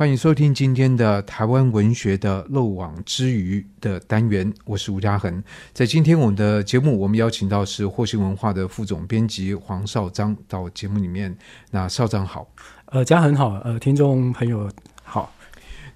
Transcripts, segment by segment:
欢迎收听今天的台湾文学的漏网之鱼的单元，我是吴家恒。在今天我们的节目，我们邀请到是获新文化的副总编辑黄绍章到节目里面。那绍章好，呃，家恒好，呃，听众朋友。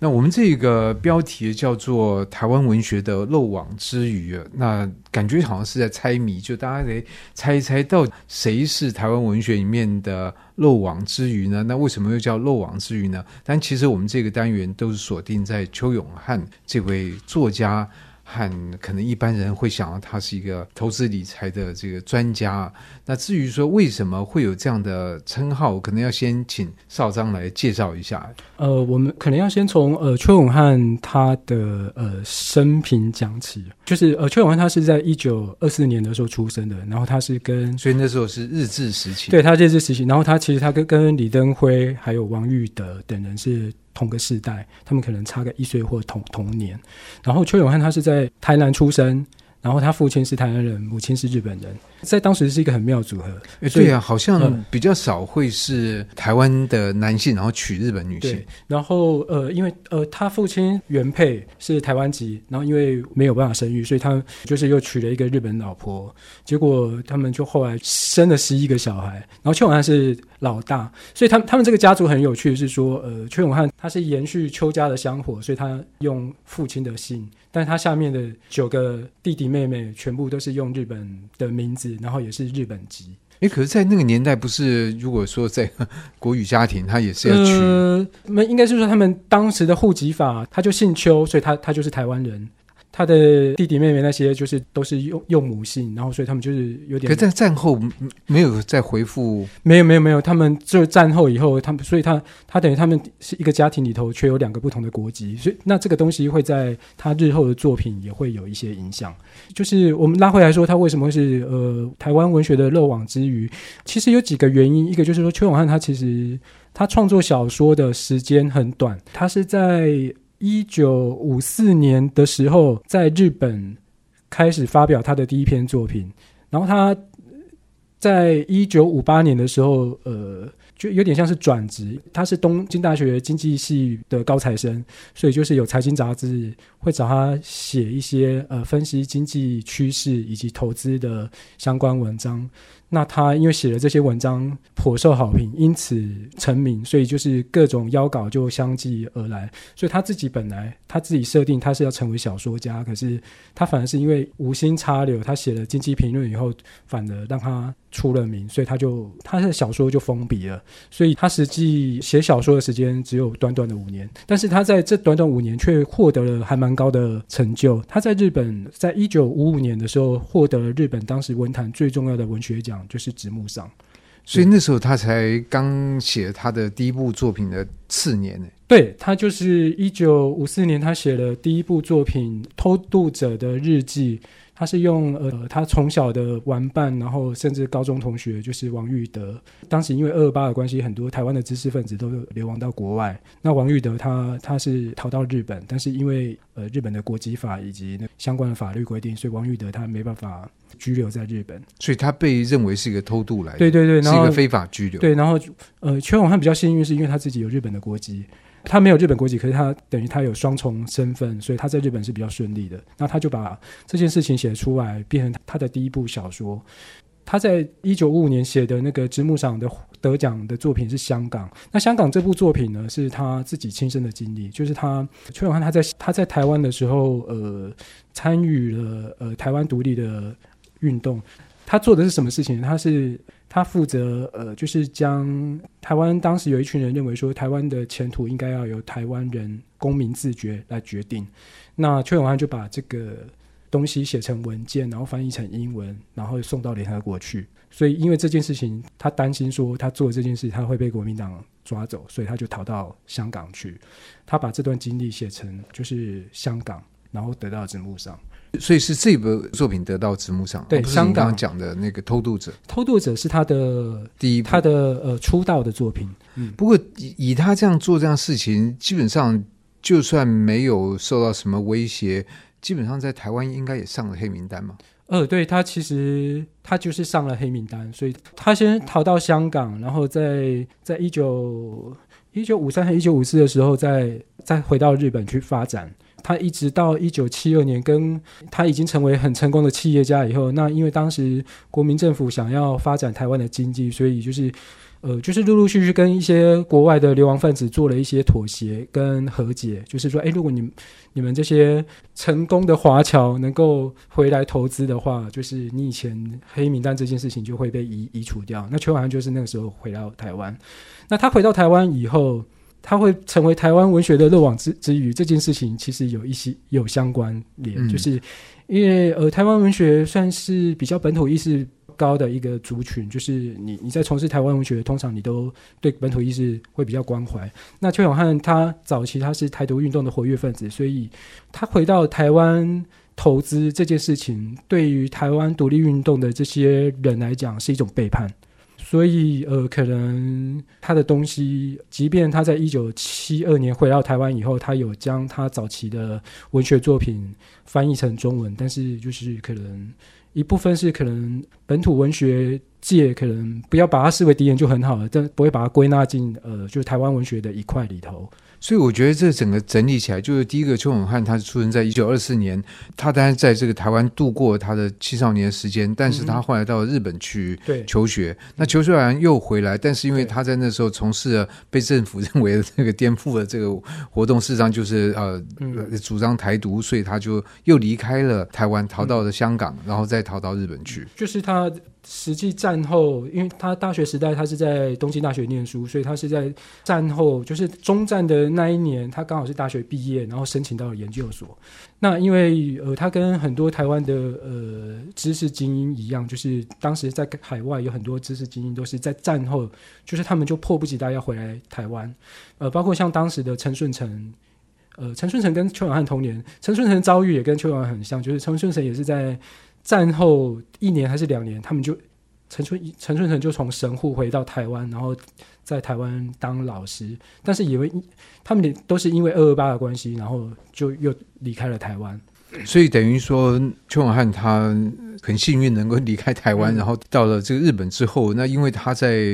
那我们这个标题叫做“台湾文学的漏网之鱼”，那感觉好像是在猜谜，就大家得猜一猜，到底谁是台湾文学里面的漏网之鱼呢？那为什么又叫漏网之鱼呢？但其实我们这个单元都是锁定在邱永汉这位作家。和可能一般人会想到他是一个投资理财的这个专家。那至于说为什么会有这样的称号，可能要先请少章来介绍一下。呃，我们可能要先从呃邱永汉他的呃生平讲起。就是呃邱永汉他是在一九二四年的时候出生的，然后他是跟所以那时候是日治时期，对他日治时期，然后他其实他跟跟李登辉还有王玉德等人是。同个世代，他们可能差个一岁或同同年。然后邱永汉他是在台南出生。然后他父亲是台湾人，母亲是日本人，在当时是一个很妙组合。哎，对啊，好像比较少会是台湾的男性，然后娶日本女性。然后呃，因为呃，他父亲原配是台湾籍，然后因为没有办法生育，所以他就是又娶了一个日本老婆。结果他们就后来生了十一个小孩。然后邱永汉是老大，所以他们他们这个家族很有趣的是说，呃，邱永汉他是延续邱家的香火，所以他用父亲的姓。但他下面的九个弟弟妹妹全部都是用日本的名字，然后也是日本籍。诶，可是，在那个年代，不是如果说在 国语家庭，他也是要取？呃，那应该是说他们当时的户籍法，他就姓邱，所以他他就是台湾人。他的弟弟妹妹那些就是都是用用母姓，然后所以他们就是有点。可在战后没有再回复？没有没有没有，他们就战后以后，他们所以他他等于他们是一个家庭里头却有两个不同的国籍，所以那这个东西会在他日后的作品也会有一些影响。就是我们拉回来说，他为什么会是呃台湾文学的漏网之鱼？其实有几个原因，一个就是说邱永汉他其实他创作小说的时间很短，他是在。一九五四年的时候，在日本开始发表他的第一篇作品，然后他在一九五八年的时候，呃，就有点像是转职。他是东京大学经济系的高材生，所以就是有财经杂志会找他写一些呃分析经济趋势以及投资的相关文章。那他因为写了这些文章颇受好评，因此成名，所以就是各种邀稿就相继而来。所以他自己本来他自己设定他是要成为小说家，可是他反而是因为无心插柳，他写了经济评论以后，反而让他出了名，所以他就他的小说就封笔了。所以他实际写小说的时间只有短短的五年，但是他在这短短五年却获得了还蛮高的成就。他在日本在一九五五年的时候获得了日本当时文坛最重要的文学奖。就是纸木上，所以那时候他才刚写他的第一部作品的次年呢。对，他就是一九五四年，他写了第一部作品《偷渡者的日记》。他是用呃，他从小的玩伴，然后甚至高中同学，就是王玉德。当时因为二二八的关系，很多台湾的知识分子都流亡到国外。那王玉德他他是逃到日本，但是因为呃日本的国籍法以及那相关的法律规定，所以王玉德他没办法拘留在日本，所以他被认为是一个偷渡来的，对对对，然后是一个非法拘留。对，然后呃，邱永汉比较幸运，是因为他自己有日本的国籍。他没有日本国籍，可是他等于他有双重身份，所以他在日本是比较顺利的。那他就把这件事情写出来，变成他的第一部小说。他在一九五五年写的那个直木赏的得奖的作品是《香港》。那《香港》这部作品呢，是他自己亲身的经历，就是他邱永汉他在他在台湾的时候，呃，参与了呃台湾独立的运动。他做的是什么事情？他是。他负责呃，就是将台湾当时有一群人认为说，台湾的前途应该要由台湾人公民自觉来决定。那邱永汉就把这个东西写成文件，然后翻译成英文，然后送到联合国去。所以因为这件事情，他担心说他做这件事他会被国民党抓走，所以他就逃到香港去。他把这段经历写成就是香港，然后得到直木上。所以是这部作品得到直木赏，对，香港讲的那个偷渡者，偷渡者是他的第一，他的呃出道的作品。嗯，不过以以他这样做这样事情，基本上就算没有受到什么威胁，基本上在台湾应该也上了黑名单嘛。呃，对，他其实他就是上了黑名单，所以他先逃到香港，然后在在一九。一九五三和一九五四的时候再，再再回到日本去发展。他一直到一九七二年，跟他已经成为很成功的企业家以后，那因为当时国民政府想要发展台湾的经济，所以就是。呃，就是陆陆续续跟一些国外的流亡分子做了一些妥协跟和解，就是说，哎，如果你你们这些成功的华侨能够回来投资的话，就是你以前黑名单这件事情就会被移移除掉。那邱永汉就是那个时候回到台湾，那他回到台湾以后，他会成为台湾文学的漏网之之鱼，这件事情其实有一些有相关联，嗯、就是因为呃，台湾文学算是比较本土意识。高的一个族群，就是你你在从事台湾文学，通常你都对本土意识会比较关怀。那邱永汉他早期他是台独运动的活跃分子，所以他回到台湾投资这件事情，对于台湾独立运动的这些人来讲是一种背叛。所以呃，可能他的东西，即便他在一九七二年回到台湾以后，他有将他早期的文学作品翻译成中文，但是就是可能。一部分是可能本土文学界可能不要把它视为敌人就很好了，但不会把它归纳进呃，就是台湾文学的一块里头。所以我觉得这整个整理起来，就是第一个邱永汉，他是出生在一九二四年，他当然在这个台湾度过他的青少年时间，但是他后来到了日本去求学，嗯、那求学完又回来，但是因为他在那时候从事了被政府认为的这个颠覆的这个活动，事实上就是呃、嗯、主张台独，所以他就又离开了台湾，逃到了香港，嗯、然后再逃到日本去，就是他。实际战后，因为他大学时代他是在东京大学念书，所以他是在战后就是中战的那一年，他刚好是大学毕业，然后申请到了研究所。那因为呃，他跟很多台湾的呃知识精英一样，就是当时在海外有很多知识精英都是在战后，就是他们就迫不及待要回来台湾。呃，包括像当时的陈顺成，呃，陈顺成跟邱永汉同年，陈顺成遭遇也跟邱永汉很像，就是陈顺成也是在。战后一年还是两年，他们就陈春陈春成就从神户回到台湾，然后在台湾当老师，但是以为他们都是因为二二八的关系，然后就又离开了台湾。所以等于说，邱永汉他很幸运能够离开台湾，嗯、然后到了这个日本之后，那因为他在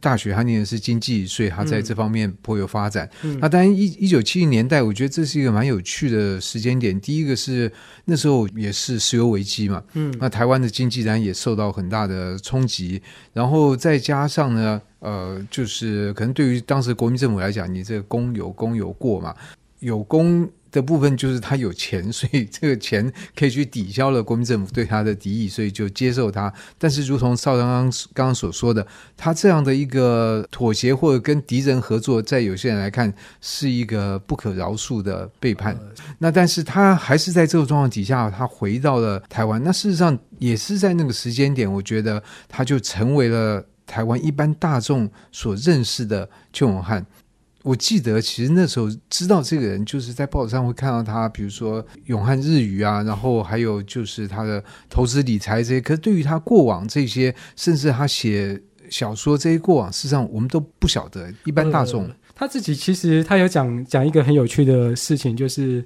大学他念的是经济，所以他在这方面颇有发展。嗯、那当然一一九七零年代，我觉得这是一个蛮有趣的时间点。第一个是那时候也是石油危机嘛，嗯，那台湾的经济然也受到很大的冲击，然后再加上呢，呃，就是可能对于当时国民政府来讲，你这个功有公有过嘛，有功。的部分就是他有钱，所以这个钱可以去抵消了国民政府对他的敌意，所以就接受他。但是，如同邵刚刚刚刚所说的，他这样的一个妥协或者跟敌人合作，在有些人来看是一个不可饶恕的背叛。那但是他还是在这个状况底下，他回到了台湾。那事实上也是在那个时间点，我觉得他就成为了台湾一般大众所认识的邱永汉。我记得，其实那时候知道这个人，就是在报纸上会看到他，比如说永汉日语啊，然后还有就是他的投资理财这些。可是对于他过往这些，甚至他写小说这些过往，事实上我们都不晓得。一般大众，他自己其实他有讲讲一个很有趣的事情，就是。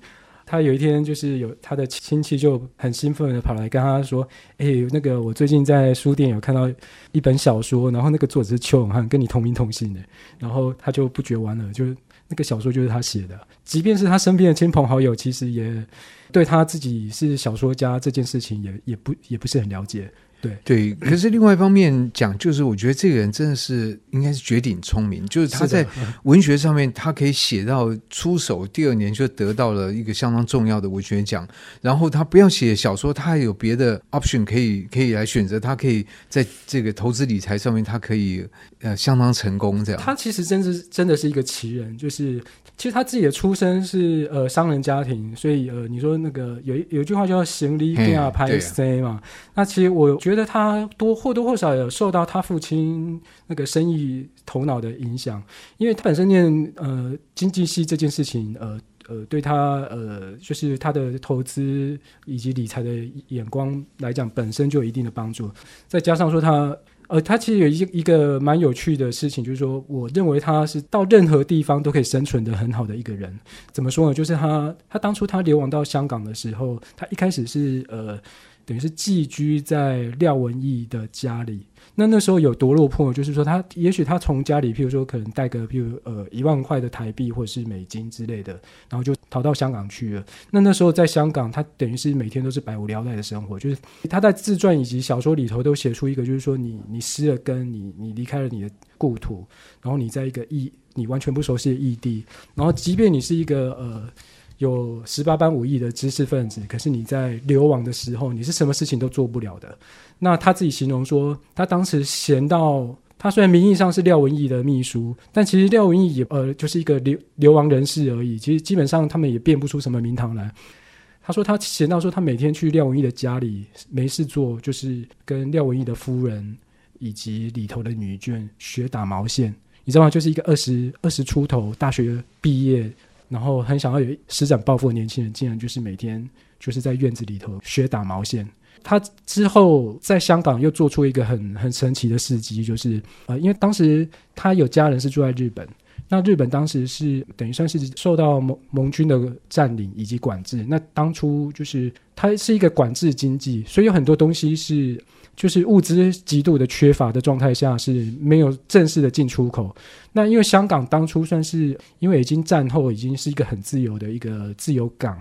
他有一天就是有他的亲戚就很兴奋的跑来跟他说：“哎，那个我最近在书店有看到一本小说，然后那个作者是邱永汉，跟你同名同姓的。”然后他就不觉完了，就是那个小说就是他写的。即便是他身边的亲朋好友，其实也对他自己是小说家这件事情也也不也不是很了解。对对，可是另外一方面讲，就是我觉得这个人真的是应该是绝顶聪明，就是他在文学上面，他可以写到出手，第二年就得到了一个相当重要的文学奖。然后他不要写小说，他还有别的 option 可以可以来选择，他可以在这个投资理财上面，他可以呃相当成功。这样，他其实真是真的是一个奇人，就是。其实他自己的出身是呃商人家庭，所以呃你说那个有有一句话叫“行李给啊拍 C” 嘛，那其实我觉得觉得他多或多或少有受到他父亲那个生意头脑的影响，因为他本身念呃经济系这件事情，呃呃对他呃就是他的投资以及理财的眼光来讲，本身就有一定的帮助，再加上说他。呃，他其实有一一个蛮有趣的事情，就是说，我认为他是到任何地方都可以生存的很好的一个人。怎么说呢？就是他，他当初他流亡到香港的时候，他一开始是呃等于是寄居在廖文毅的家里。那那时候有多落魄，就是说他也许他从家里，譬如说可能带个譬如呃一万块的台币或者是美金之类的，然后就逃到香港去了。那那时候在香港，他等于是每天都是百无聊赖的生活。就是他在自传以及小说里头都写出一个，就是说你你失了根，你你离开了你的故土，然后你在一个异你完全不熟悉的异地，然后即便你是一个呃。有十八般武艺的知识分子，可是你在流亡的时候，你是什么事情都做不了的。那他自己形容说，他当时闲到，他虽然名义上是廖文义的秘书，但其实廖文义也呃就是一个流流亡人士而已。其实基本上他们也辨不出什么名堂来。他说他闲到说，他每天去廖文义的家里没事做，就是跟廖文义的夫人以及里头的女眷学打毛线。你知道吗？就是一个二十二十出头大学毕业。然后很想要有施展抱负的年轻人，竟然就是每天就是在院子里头学打毛线。他之后在香港又做出一个很很神奇的事迹，就是呃，因为当时他有家人是住在日本，那日本当时是等于算是受到盟盟军的占领以及管制。那当初就是它是一个管制经济，所以有很多东西是。就是物资极度的缺乏的状态下，是没有正式的进出口。那因为香港当初算是因为已经战后已经是一个很自由的一个自由港，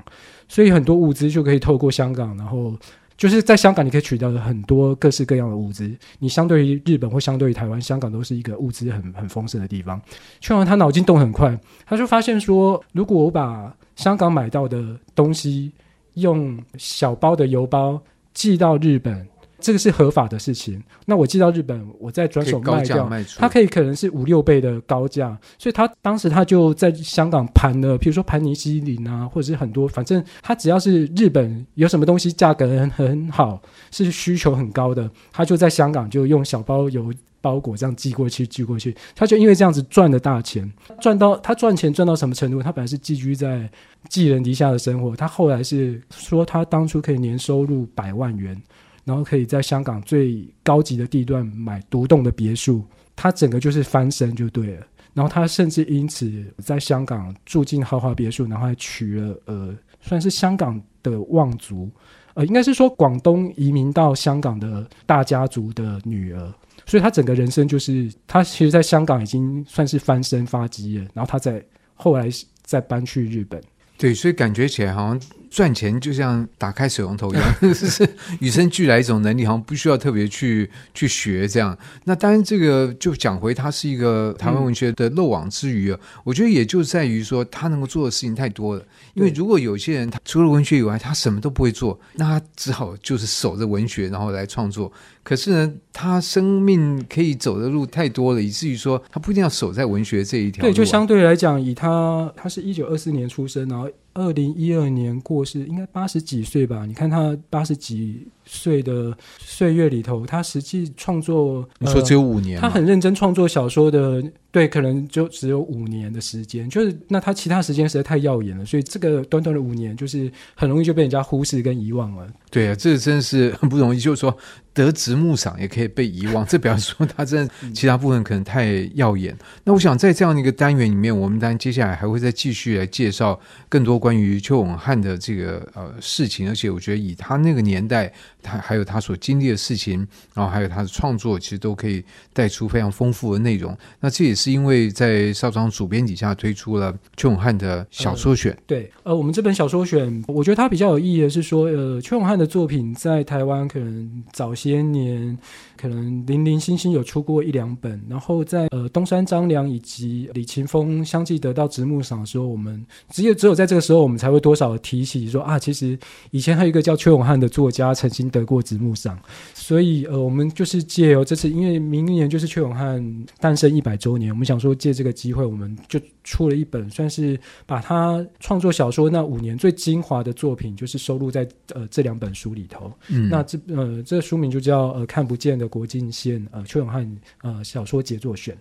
所以很多物资就可以透过香港，然后就是在香港你可以取到很多各式各样的物资。你相对于日本或相对于台湾，香港都是一个物资很很丰盛的地方。劝完他脑筋动很快，他就发现说，如果我把香港买到的东西用小包的邮包寄到日本。这个是合法的事情。那我寄到日本，我再转手卖掉，它可以可能是五六倍的高价。所以他当时他就在香港盘了，比如说盘尼西林啊，或者是很多，反正他只要是日本有什么东西价格很很好，是需求很高的，他就在香港就用小包邮包裹这样寄过去，寄过去。他就因为这样子赚了大钱，赚到他赚钱赚到什么程度？他本来是寄居在寄人篱下的生活，他后来是说他当初可以年收入百万元。然后可以在香港最高级的地段买独栋的别墅，他整个就是翻身就对了。然后他甚至因此在香港住进豪华别墅，然后还娶了呃，算是香港的望族，呃，应该是说广东移民到香港的大家族的女儿。所以他整个人生就是他其实在香港已经算是翻身发迹了。然后他在后来再搬去日本，对，所以感觉起来好像。赚钱就像打开水龙头一样，是与生俱来一种能力，好像不需要特别去去学这样。那当然，这个就讲回他是一个台湾文学的漏网之鱼啊。我觉得也就在于说，他能够做的事情太多了。因为如果有些人他除了文学以外，他什么都不会做，那他只好就是守着文学，然后来创作。可是呢，他生命可以走的路太多了，以至于说他不一定要守在文学这一条路啊。对，就相对来讲，以他他是一九二四年出生，然后。二零一二年过世，应该八十几岁吧？你看他八十几岁的岁月里头，他实际创作，你说只有五年，他很认真创作小说的，对，可能就只有五年的时间。就是那他其他时间实在太耀眼了，所以这个短短的五年，就是很容易就被人家忽视跟遗忘了。对啊，这真的是很不容易。就是说得直木赏也可以被遗忘，这表示说他真的其他部分可能太耀眼。那我想在这样的一个单元里面，我们当然接下来还会再继续来介绍更多关于邱永汉的这个呃事情，而且我觉得以他那个年代。他还有他所经历的事情，然后还有他的创作，其实都可以带出非常丰富的内容。那这也是因为在少庄主编底下推出了邱永汉的小说选。呃、对，呃，我们这本小说选，我觉得它比较有意义的是说，呃，邱永汉的作品在台湾可能早些年。可能零零星星有出过一两本，然后在呃东山张良以及李琴峰相继得到直木赏的时候，我们只有只有在这个时候，我们才会多少提起说啊，其实以前还有一个叫邱永汉的作家曾经得过直木赏，所以呃，我们就是借由这次，因为明年就是邱永汉诞生一百周年，我们想说借这个机会，我们就出了一本，算是把他创作小说那五年最精华的作品，就是收录在呃这两本书里头。嗯，那这呃这个书名就叫呃看不见的。国境线，呃，邱永汉，呃，小说杰作选。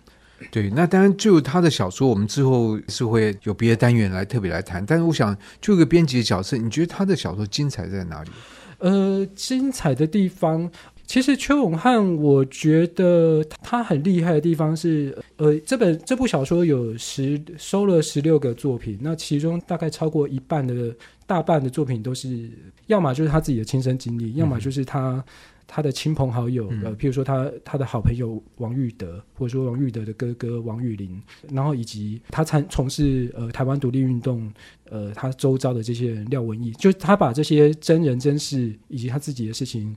对，那当然就他的小说，我们之后是会有别的单元来特别来谈。但是我想，就一个编辑的角色，你觉得他的小说精彩在哪里？呃，精彩的地方。其实邱永汉，我觉得他很厉害的地方是，呃，这本这部小说有十收了十六个作品，那其中大概超过一半的大半的作品都是，要么就是他自己的亲身经历，要么就是他他的亲朋好友，呃，譬如说他他的好朋友王玉德，或者说王玉德的哥哥王玉林，然后以及他参从事呃台湾独立运动，呃，他周遭的这些人廖文毅，就他把这些真人真事以及他自己的事情。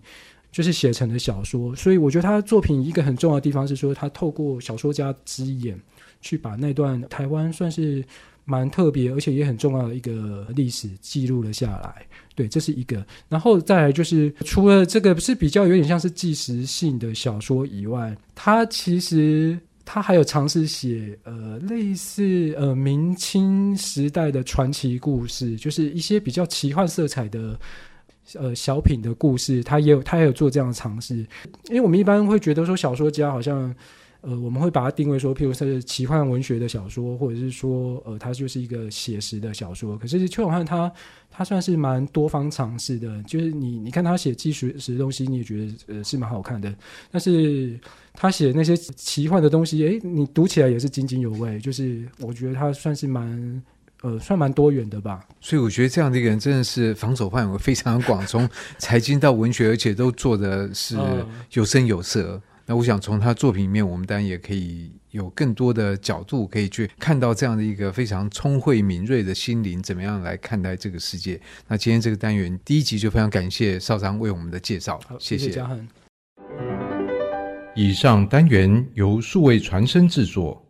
就是写成的小说，所以我觉得他的作品一个很重要的地方是说，他透过小说家之眼去把那段台湾算是蛮特别，而且也很重要的一个历史记录了下来。对，这是一个。然后再来就是，除了这个是比较有点像是纪实性的小说以外，他其实他还有尝试写呃类似呃明清时代的传奇故事，就是一些比较奇幻色彩的。呃，小品的故事，他也有，他也有做这样的尝试。因为我们一般会觉得说，小说家好像，呃，我们会把它定位说，譬如说是奇幻文学的小说，或者是说，呃，它就是一个写实的小说。可是邱永汉他他算是蛮多方尝试的，就是你你看他写纪实实的东西，你也觉得呃是蛮好看的。但是他写那些奇幻的东西，诶，你读起来也是津津有味。就是我觉得他算是蛮。呃，算蛮多元的吧，所以我觉得这样的一个人真的是防守范围非常广，从财经到文学，而且都做的是有声有色。呃、那我想从他作品里面，我们当然也可以有更多的角度可以去看到这样的一个非常聪慧敏锐的心灵，怎么样来看待这个世界。那今天这个单元第一集就非常感谢绍彰为我们的介绍，谢谢。嘉恒。以上单元由数位传声制作。